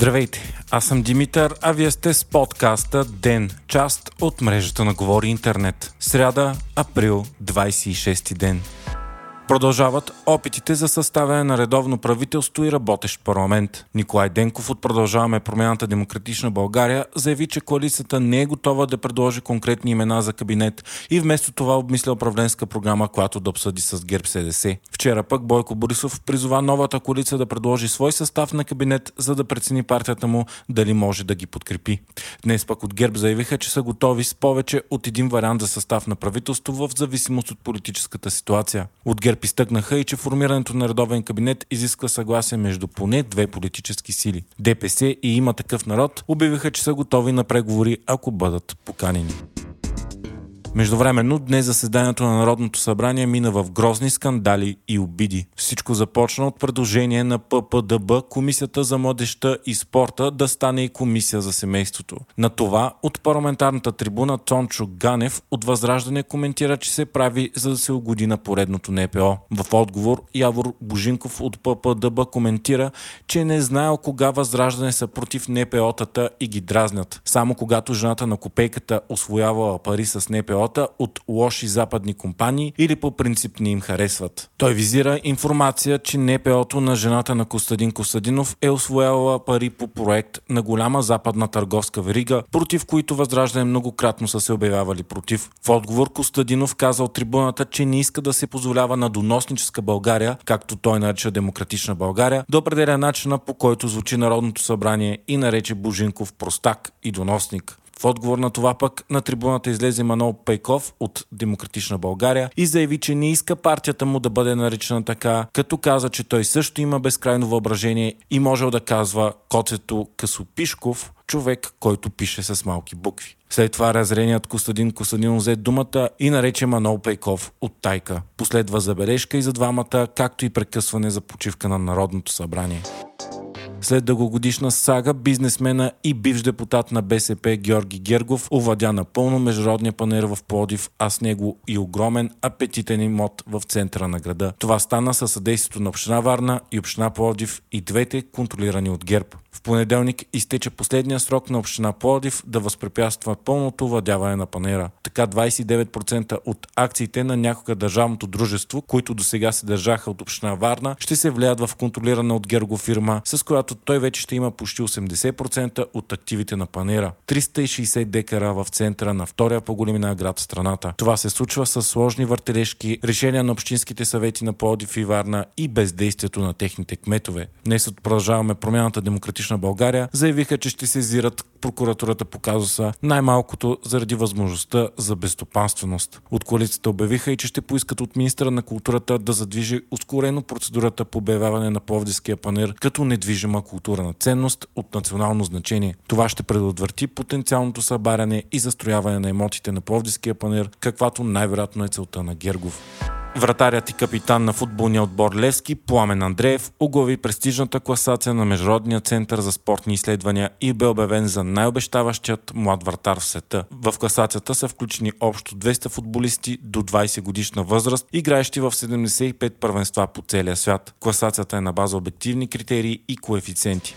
Здравейте, аз съм Димитър, а вие сте с подкаста Ден, част от мрежата на Говори Интернет. Сряда, април, 26 ден. Продължават опитите за съставяне на редовно правителство и работещ парламент. Николай Денков от Продължаваме промяната Демократична България заяви, че коалицията не е готова да предложи конкретни имена за кабинет и вместо това обмисля управленска програма, която да обсъди с ГЕРБ СДС. Вчера пък Бойко Борисов призова новата коалиция да предложи свой състав на кабинет, за да прецени партията му дали може да ги подкрепи. Днес пък от ГЕРБ заявиха, че са готови с повече от един вариант за състав на правителство в зависимост от политическата ситуация. От ГЕРБ ГЕРБ изтъкнаха и че формирането на редовен кабинет изисква съгласие между поне две политически сили. ДПС и има такъв народ обявиха, че са готови на преговори, ако бъдат поканени. Междувременно, днес заседанието на Народното събрание мина в грозни скандали и обиди. Всичко започна от предложение на ППДБ, Комисията за младеща и спорта, да стане и Комисия за семейството. На това от парламентарната трибуна Тончо Ганев от Възраждане коментира, че се прави за да се угоди на поредното НПО. В отговор Явор Божинков от ППДБ коментира, че не знаел кога Възраждане са против НПО-тата и ги дразнят. Само когато жената на копейката освоявала пари с НПО НПО-та от лоши западни компании или по принцип не им харесват. Той визира информация, че НПО-то на жената на Костадин Костадинов е освоявала пари по проект на голяма западна търговска верига, против които Възраждане многократно са се обявявали против. В отговор Костадинов каза от трибуната, че не иска да се позволява на доносническа България, както той нарича демократична България, да определя начина по който звучи Народното събрание и нарече Божинков простак и доносник. В отговор на това пък на трибуната излезе Манол Пейков от Демократична България и заяви, че не иска партията му да бъде наричана така, като каза, че той също има безкрайно въображение и можел да казва коцето Късопишков, човек, който пише с малки букви. След това разреният Костадин Костадин взе думата и нарече Манол Пейков от Тайка. Последва забележка и за двамата, както и прекъсване за почивка на Народното събрание. След дългогодишна сага, бизнесмена и бивш депутат на БСП Георги Гергов овладя напълно Международния панер в Плодив, а с него и огромен апетитен имот в центъра на града. Това стана със съдействието на Община Варна и Община Плодив и двете контролирани от ГЕРБ. В понеделник изтече последния срок на Община Плодив да възпрепятства пълното владяване на панера. Така 29% от акциите на някога държавното дружество, които до сега се държаха от Община Варна, ще се влияят в контролирана от Герго фирма, с която той вече ще има почти 80% от активите на панера. 360 декара в центъра на втория по големина град в страната. Това се случва с сложни въртележки, решения на общинските съвети на Плодив и Варна и бездействието на техните кметове. Днес от продължаваме промяната демократична Демократична България заявиха, че ще сезират прокуратурата по казуса най-малкото заради възможността за безстопанственост. От коалицията обявиха и, че ще поискат от министра на културата да задвижи ускорено процедурата по обявяване на Пловдивския панер като недвижима културна ценност от национално значение. Това ще предотврати потенциалното събаряне и застрояване на емотите на Пловдивския панер, каквато най-вероятно е целта на Гергов. Вратарят и капитан на футболния отбор Левски, Пламен Андреев, оглави престижната класация на Международния център за спортни изследвания и бе обявен за най-обещаващият млад вратар в света. В класацията са включени общо 200 футболисти до 20 годишна възраст, играещи в 75 първенства по целия свят. Класацията е на база обективни критерии и коефициенти.